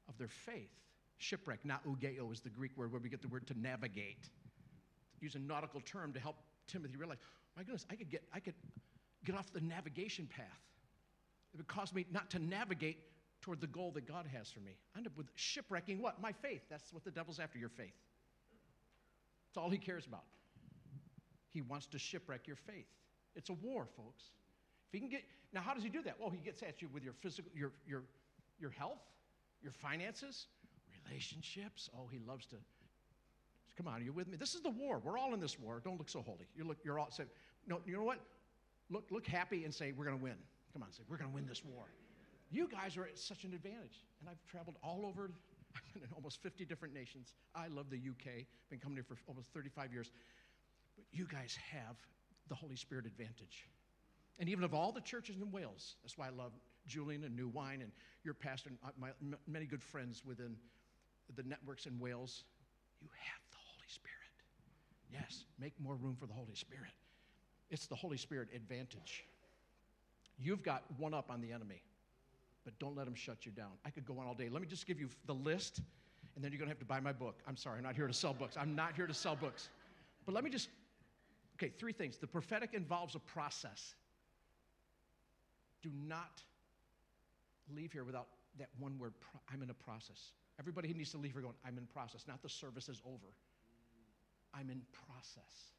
of their faith? Shipwreck, nauageo, is the Greek word where we get the word to navigate. Use a nautical term to help Timothy realize, my goodness, I could get, I could get off the navigation path. It would cause me not to navigate toward the goal that God has for me. I end up with shipwrecking what? My faith. That's what the devil's after, your faith. That's all he cares about. He wants to shipwreck your faith. It's a war, folks. If he can get now, how does he do that? Well, he gets at you with your physical, your your your health, your finances, relationships. Oh, he loves to. Come on, are you with me? This is the war. We're all in this war. Don't look so holy. You look. You're all say, no. You know what? Look look happy and say we're going to win. Come on, say we're going to win this war. You guys are at such an advantage, and I've traveled all over I've been in almost 50 different nations. I love the UK. Been coming here for almost 35 years. But you guys have the Holy Spirit advantage. And even of all the churches in Wales, that's why I love Julian and New Wine and your pastor and uh, my, m- many good friends within the networks in Wales. You have the Holy Spirit. Yes, make more room for the Holy Spirit. It's the Holy Spirit advantage. You've got one up on the enemy but don't let them shut you down. I could go on all day. Let me just give you the list, and then you're going to have to buy my book. I'm sorry, I'm not here to sell books. I'm not here to sell books. But let me just, okay, three things. The prophetic involves a process. Do not leave here without that one word, pro- I'm in a process. Everybody needs to leave here going, I'm in process, not the service is over. I'm in process.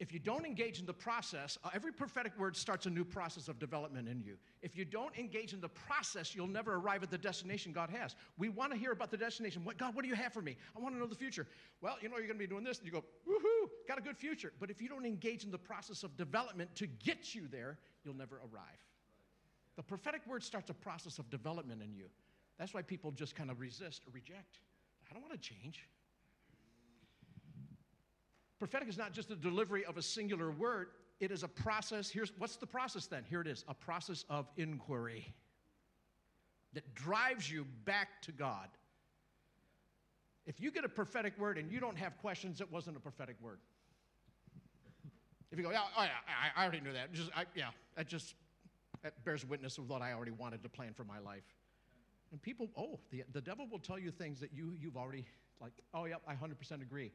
If you don't engage in the process, uh, every prophetic word starts a new process of development in you. If you don't engage in the process, you'll never arrive at the destination God has. We want to hear about the destination. What, God, what do you have for me? I want to know the future. Well, you know, you're going to be doing this, and you go, woohoo, got a good future. But if you don't engage in the process of development to get you there, you'll never arrive. The prophetic word starts a process of development in you. That's why people just kind of resist or reject. I don't want to change. Prophetic is not just the delivery of a singular word, it is a process. Here's what's the process then? Here it is a process of inquiry that drives you back to God. If you get a prophetic word and you don't have questions, it wasn't a prophetic word. If you go, yeah, oh yeah, I, I already knew that. Just, I, yeah, that just that bears witness of what I already wanted to plan for my life. And people, oh, the, the devil will tell you things that you, you've already, like, oh, yeah, I 100% agree.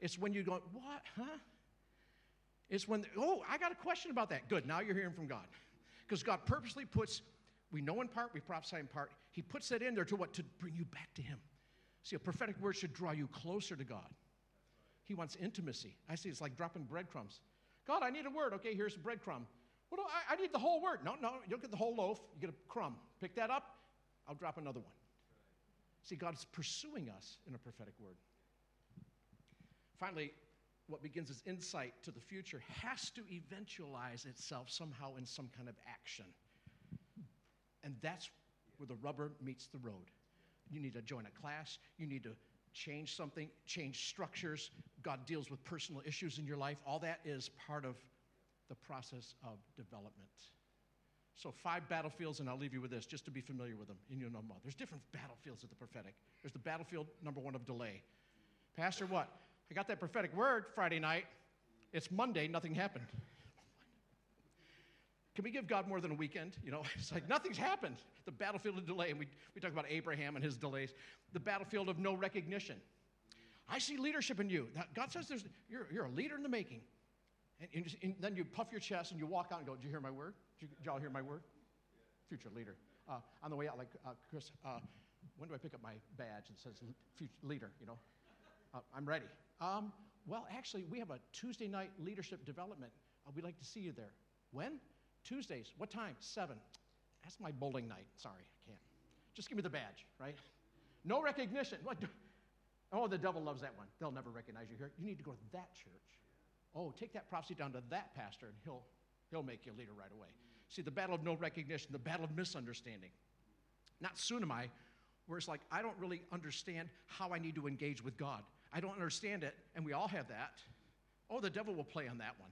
It's when you go, what, huh? It's when, oh, I got a question about that. Good, now you're hearing from God. Because God purposely puts, we know in part, we prophesy in part. He puts that in there to what? To bring you back to Him. See, a prophetic word should draw you closer to God. He wants intimacy. I see it's like dropping breadcrumbs. God, I need a word. Okay, here's a breadcrumb. Do I, I need the whole word. No, no, you don't get the whole loaf. You get a crumb. Pick that up. I'll drop another one. See, God's pursuing us in a prophetic word. Finally, what begins as insight to the future has to eventualize itself somehow in some kind of action. And that's where the rubber meets the road. You need to join a class, you need to change something, change structures. God deals with personal issues in your life. All that is part of the process of development. So, five battlefields, and I'll leave you with this just to be familiar with them, and you'll know more. There's different battlefields of the prophetic. There's the battlefield, number one, of delay. Pastor, what? I got that prophetic word Friday night. It's Monday, nothing happened. Can we give God more than a weekend? You know, it's like nothing's happened. The battlefield of delay, and we, we talk about Abraham and his delays. The battlefield of no recognition. I see leadership in you. God says there's, you're, you're a leader in the making. And, and, just, and, then you puff your chest and you walk out and go, Did you hear my word? Did, you, did y'all hear my word? Future leader. Uh, on the way out, like, uh, Chris, uh, when do I pick up my badge that says future leader? You know, uh, I'm ready. Um, well, actually, we have a Tuesday night leadership development. Uh, we'd like to see you there. When? Tuesdays. What time? Seven. That's my bowling night. Sorry, I can't. Just give me the badge, right? No recognition. What? Oh, the devil loves that one. They'll never recognize you here. You need to go to that church. Oh, take that prophecy down to that pastor, and he'll, he'll make you a leader right away. See, the battle of no recognition, the battle of misunderstanding. Not soon am I, where it's like, I don't really understand how I need to engage with God. I don't understand it, and we all have that. Oh, the devil will play on that one.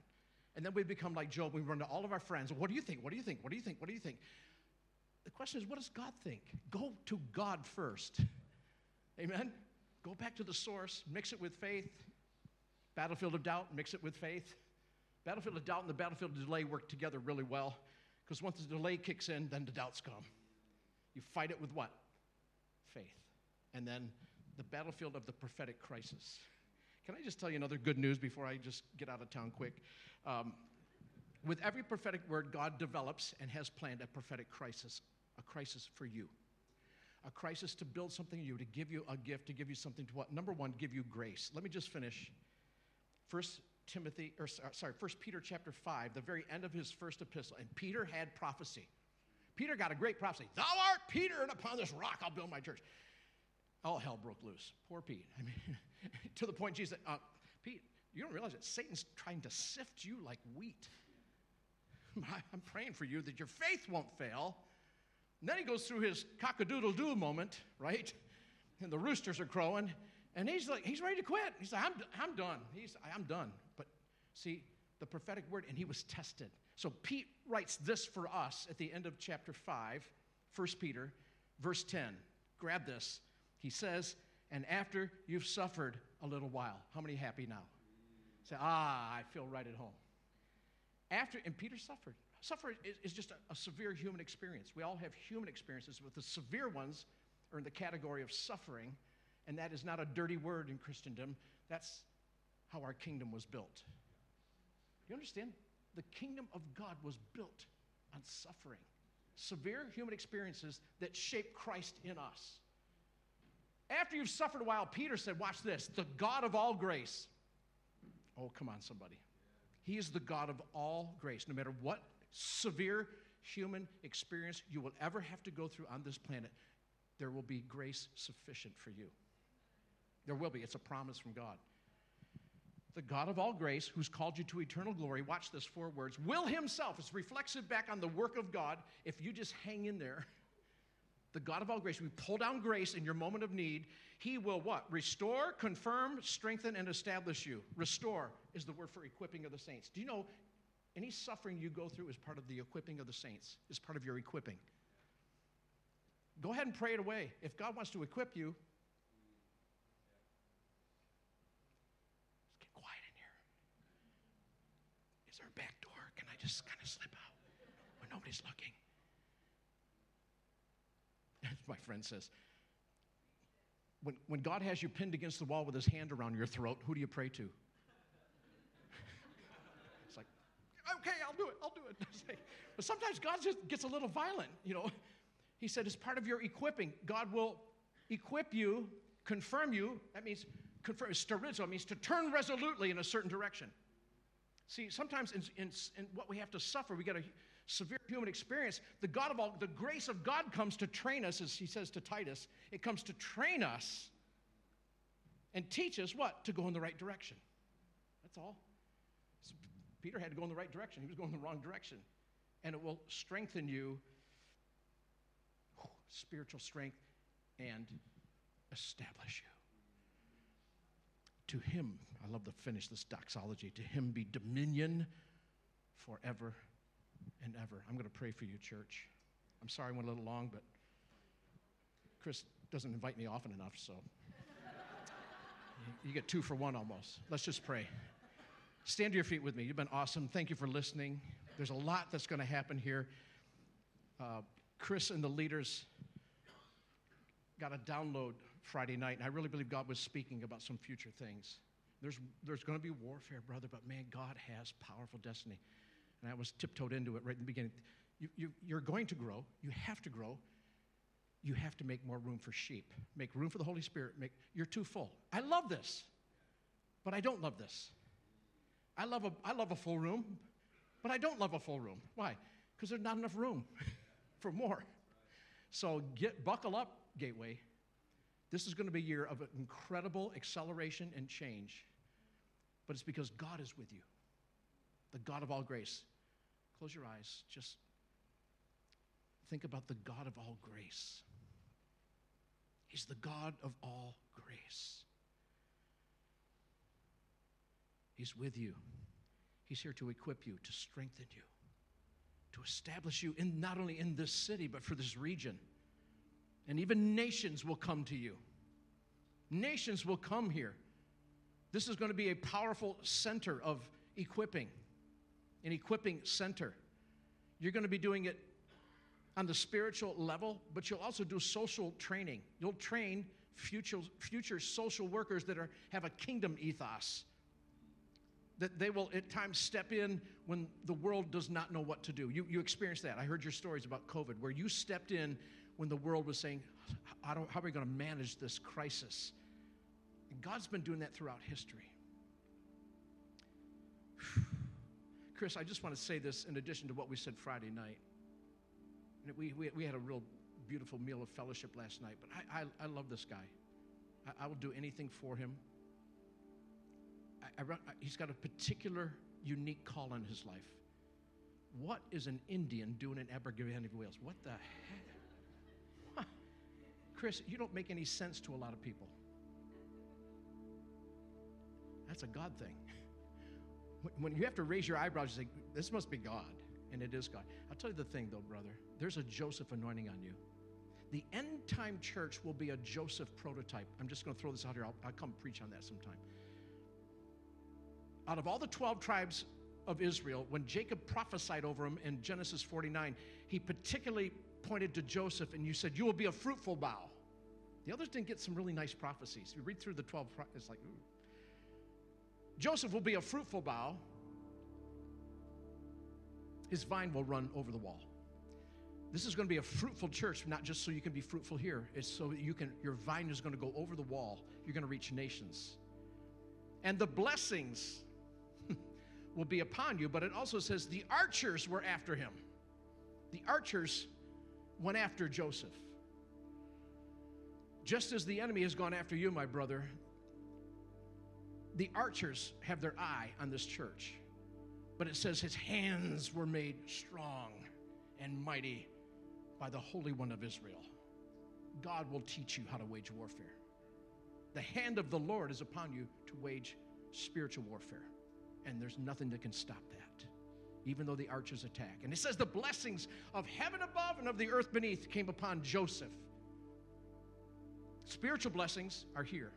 And then we become like Job. We run to all of our friends. What do you think? What do you think? What do you think? What do you think? The question is, what does God think? Go to God first. Amen? Go back to the source, mix it with faith. Battlefield of doubt, mix it with faith. Battlefield of doubt and the battlefield of delay work together really well because once the delay kicks in, then the doubts come. You fight it with what? Faith. And then the battlefield of the prophetic crisis. Can I just tell you another good news before I just get out of town quick? Um, with every prophetic word, God develops and has planned a prophetic crisis, a crisis for you. A crisis to build something in you, to give you a gift, to give you something to what? Number one, give you grace. Let me just finish. First Timothy, or sorry, First Peter chapter 5, the very end of his first epistle. And Peter had prophecy. Peter got a great prophecy. Thou art Peter, and upon this rock I'll build my church. All hell broke loose. Poor Pete. I mean, to the point Jesus said, uh, Pete, you don't realize that Satan's trying to sift you like wheat. I'm praying for you that your faith won't fail. And then he goes through his cock-a-doodle doo moment, right? And the roosters are crowing, and he's like, he's ready to quit. He's like, I'm, I'm done. He's, I'm done. But see, the prophetic word, and he was tested. So Pete writes this for us at the end of chapter 5, 1 Peter, verse 10. Grab this. He says, and after you've suffered a little while, how many happy now? Say, ah, I feel right at home. After, and Peter suffered. Suffering is, is just a, a severe human experience. We all have human experiences, but the severe ones are in the category of suffering, and that is not a dirty word in Christendom. That's how our kingdom was built. You understand? The kingdom of God was built on suffering. severe human experiences that shape Christ in us. After you've suffered a while, Peter said, Watch this, the God of all grace. Oh, come on, somebody. He is the God of all grace. No matter what severe human experience you will ever have to go through on this planet, there will be grace sufficient for you. There will be. It's a promise from God. The God of all grace, who's called you to eternal glory, watch this four words, will himself, it's reflexive back on the work of God. If you just hang in there, the God of all grace, we pull down grace in your moment of need, he will what? Restore, confirm, strengthen, and establish you. Restore is the word for equipping of the saints. Do you know any suffering you go through is part of the equipping of the saints, is part of your equipping. Go ahead and pray it away. If God wants to equip you, let's get quiet in here. Is there a back door? Can I just kind of slip out when nobody's looking? My friend says, when, when God has you pinned against the wall with his hand around your throat, who do you pray to? it's like, okay, I'll do it, I'll do it. but sometimes God just gets a little violent, you know. He said, as part of your equipping, God will equip you, confirm you. That means confirm, sterizo means to turn resolutely in a certain direction. See, sometimes in, in, in what we have to suffer, we got a severe human experience. The God of all, the grace of God comes to train us, as he says to Titus. It comes to train us and teach us what? To go in the right direction. That's all. So Peter had to go in the right direction. He was going in the wrong direction. And it will strengthen you spiritual strength, and establish you. To him, I love to finish this doxology, to him be dominion forever and ever. I'm going to pray for you, church. I'm sorry I went a little long, but Chris doesn't invite me often enough, so you get two for one almost. Let's just pray. Stand to your feet with me. You've been awesome. Thank you for listening. There's a lot that's going to happen here. Uh, Chris and the leaders got a download Friday night, and I really believe God was speaking about some future things. There's, there's going to be warfare, brother, but man, God has powerful destiny. And I was tiptoed into it right in the beginning. You, you, you're going to grow. You have to grow. You have to make more room for sheep. Make room for the Holy Spirit. Make, you're too full. I love this, but I don't love this. I love a, I love a full room, but I don't love a full room. Why? Because there's not enough room for more. So get buckle up, Gateway. This is going to be a year of incredible acceleration and change. But it's because God is with you, the God of all grace. Close your eyes. Just think about the God of all grace. He's the God of all grace. He's with you. He's here to equip you, to strengthen you, to establish you in not only in this city, but for this region. And even nations will come to you. Nations will come here. This is going to be a powerful center of equipping, an equipping center. You're going to be doing it on the spiritual level, but you'll also do social training. You'll train future, future social workers that are, have a kingdom ethos. That they will at times step in when the world does not know what to do. You, you experienced that. I heard your stories about COVID, where you stepped in when the world was saying, how, are we going to manage this crisis? And God's been doing that throughout history. Chris, I just want to say this in addition to what we said Friday night. We, we, we had a real beautiful meal of fellowship last night, but I, I, I love this guy. I, I, will do anything for him. I, he's got a particular, unique call in his life. What is an Indian doing in Abergavenny, Wales? What the heck? Chris, you don't make any sense to a lot of people. That's a God thing. When you have to raise your eyebrows, you say, This must be God. And it is God. I'll tell you the thing, though, brother. There's a Joseph anointing on you. The end time church will be a Joseph prototype. I'm just going to throw this out here. I'll, I'll come preach on that sometime. Out of all the 12 tribes of Israel, when Jacob prophesied over him in Genesis 49, he particularly pointed to Joseph and you said, You will be a fruitful bough. The others didn't get some really nice prophecies. You read through the 12, it's like, ooh. Joseph will be a fruitful bough. His vine will run over the wall. This is going to be a fruitful church, not just so you can be fruitful here. It's so you can your vine is going to go over the wall. You're going to reach nations. And the blessings will be upon you, but it also says the archers were after him. The archers went after Joseph. Just as the enemy has gone after you, my brother, the archers have their eye on this church. But it says his hands were made strong and mighty by the Holy One of Israel. God will teach you how to wage warfare. The hand of the Lord is upon you to wage spiritual warfare. And there's nothing that can stop that, even though the archers attack. And it says the blessings of heaven above and of the earth beneath came upon Joseph. Spiritual blessings are here.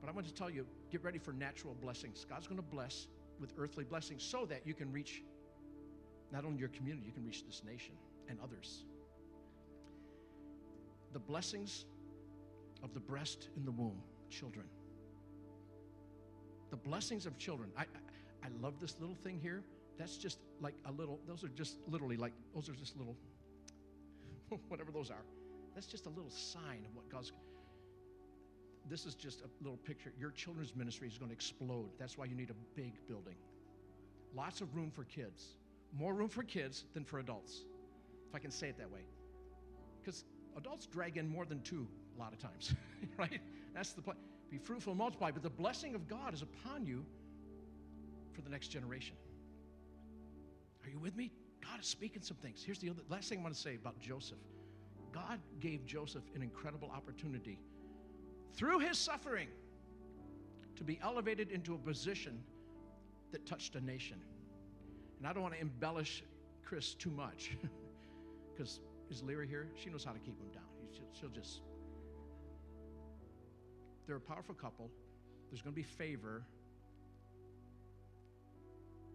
But I want to tell you get ready for natural blessings. God's going to bless with earthly blessings so that you can reach not only your community, you can reach this nation and others. The blessings of the breast in the womb, children. The blessings of children. I, I, I love this little thing here. That's just like a little, those are just literally like, those are just little, whatever those are. That's just a little sign of what God's. This is just a little picture. Your children's ministry is going to explode. That's why you need a big building. Lots of room for kids. More room for kids than for adults, if I can say it that way. Because adults drag in more than two a lot of times, right? That's the point. Be fruitful and multiply, but the blessing of God is upon you for the next generation. Are you with me? God is speaking some things. Here's the other, last thing I want to say about Joseph. God gave Joseph an incredible opportunity through his suffering to be elevated into a position that touched a nation. And I don't want to embellish Chris too much because is Leary here? She knows how to keep him down. She'll, she'll just. They're a powerful couple. There's going to be favor.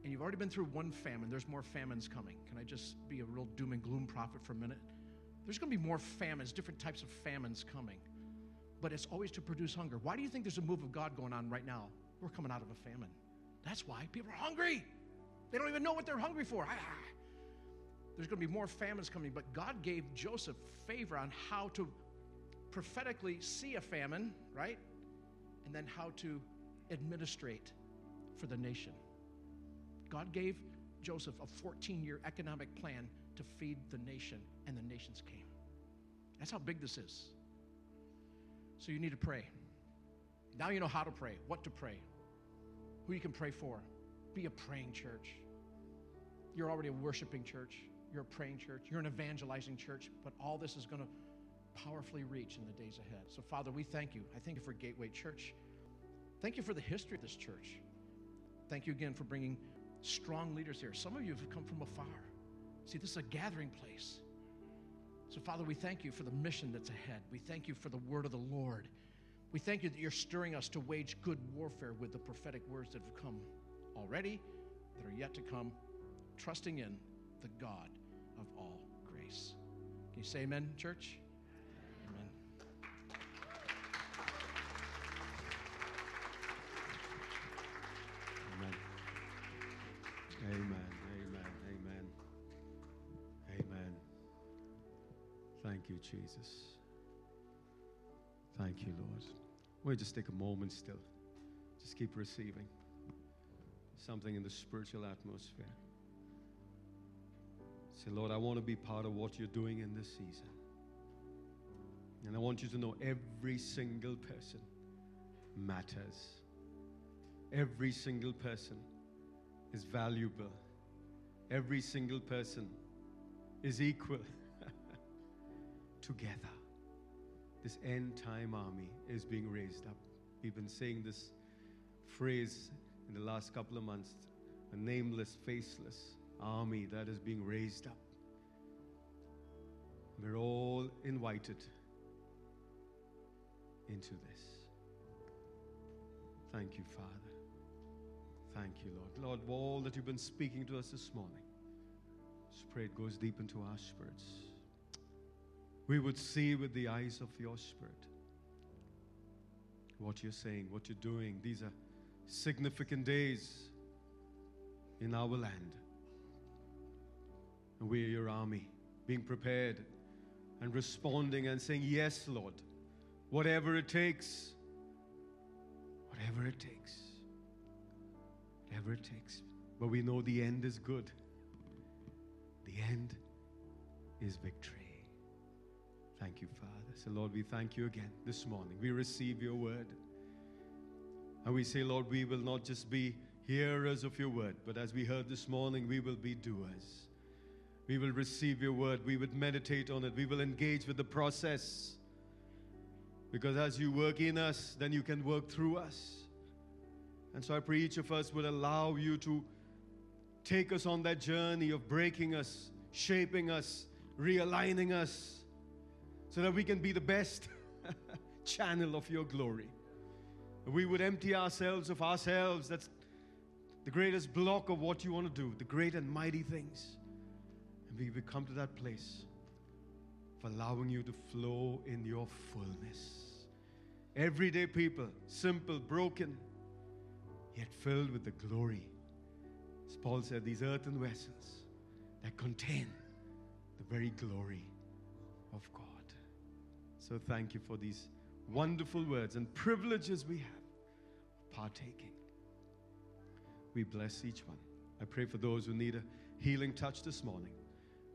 And you've already been through one famine. There's more famines coming. Can I just be a real doom and gloom prophet for a minute? There's going to be more famines, different types of famines coming. But it's always to produce hunger. Why do you think there's a move of God going on right now? We're coming out of a famine. That's why people are hungry. They don't even know what they're hungry for. Ah. There's going to be more famines coming, but God gave Joseph favor on how to prophetically see a famine, right? And then how to administrate for the nation. God gave Joseph a 14 year economic plan to feed the nation, and the nations came. That's how big this is. So you need to pray. Now you know how to pray, what to pray, who you can pray for. Be a praying church. You're already a worshiping church. You're a praying church. You're an evangelizing church. But all this is going to powerfully reach in the days ahead. So, Father, we thank you. I thank you for Gateway Church. Thank you for the history of this church. Thank you again for bringing strong leaders here. Some of you have come from afar. See, this is a gathering place. So, Father, we thank you for the mission that's ahead. We thank you for the word of the Lord. We thank you that you're stirring us to wage good warfare with the prophetic words that have come already, that are yet to come, trusting in the God of all grace. Can you say amen, church? Amen. Amen. Amen. Thank you, Jesus. Thank you, Lord. We'll just take a moment still. Just keep receiving something in the spiritual atmosphere. Say, Lord, I want to be part of what you're doing in this season. And I want you to know every single person matters. Every single person is valuable. Every single person is equal. Together, this end time army is being raised up. We've been saying this phrase in the last couple of months a nameless, faceless army that is being raised up. We're all invited into this. Thank you, Father. Thank you, Lord. Lord, all that you've been speaking to us this morning, just pray it goes deep into our spirits. We would see with the eyes of your spirit what you're saying, what you're doing. These are significant days in our land. And we are your army. being prepared and responding and saying, Yes, Lord, whatever it takes, whatever it takes, whatever it takes. But we know the end is good, the end is victory. Thank you, Father. So, Lord, we thank you again this morning. We receive your word. And we say, Lord, we will not just be hearers of your word, but as we heard this morning, we will be doers. We will receive your word. We would meditate on it. We will engage with the process. Because as you work in us, then you can work through us. And so I pray each of us would allow you to take us on that journey of breaking us, shaping us, realigning us so that we can be the best channel of your glory. We would empty ourselves of ourselves. That's the greatest block of what you want to do, the great and mighty things. And we would come to that place of allowing you to flow in your fullness. Everyday people, simple, broken, yet filled with the glory. As Paul said, these earthen vessels that contain the very glory of God. So thank you for these wonderful words and privileges we have partaking. We bless each one. I pray for those who need a healing touch this morning.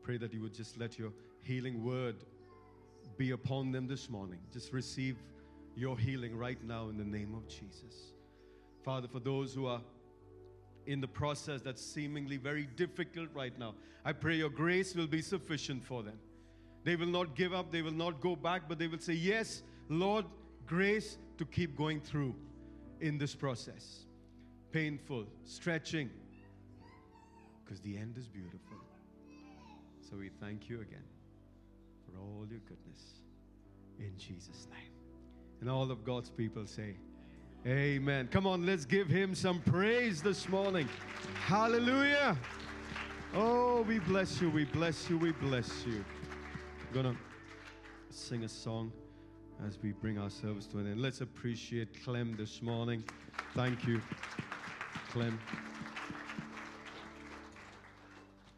Pray that you would just let your healing word be upon them this morning. Just receive your healing right now in the name of Jesus. Father, for those who are in the process that's seemingly very difficult right now, I pray your grace will be sufficient for them. They will not give up, they will not go back, but they will say, Yes, Lord, grace to keep going through in this process. Painful, stretching, because the end is beautiful. So we thank you again for all your goodness in Jesus' name. And all of God's people say, Amen. Come on, let's give him some praise this morning. Hallelujah. Oh, we bless you, we bless you, we bless you. Going to sing a song as we bring ourselves to an end. Let's appreciate Clem this morning. Thank you, Clem.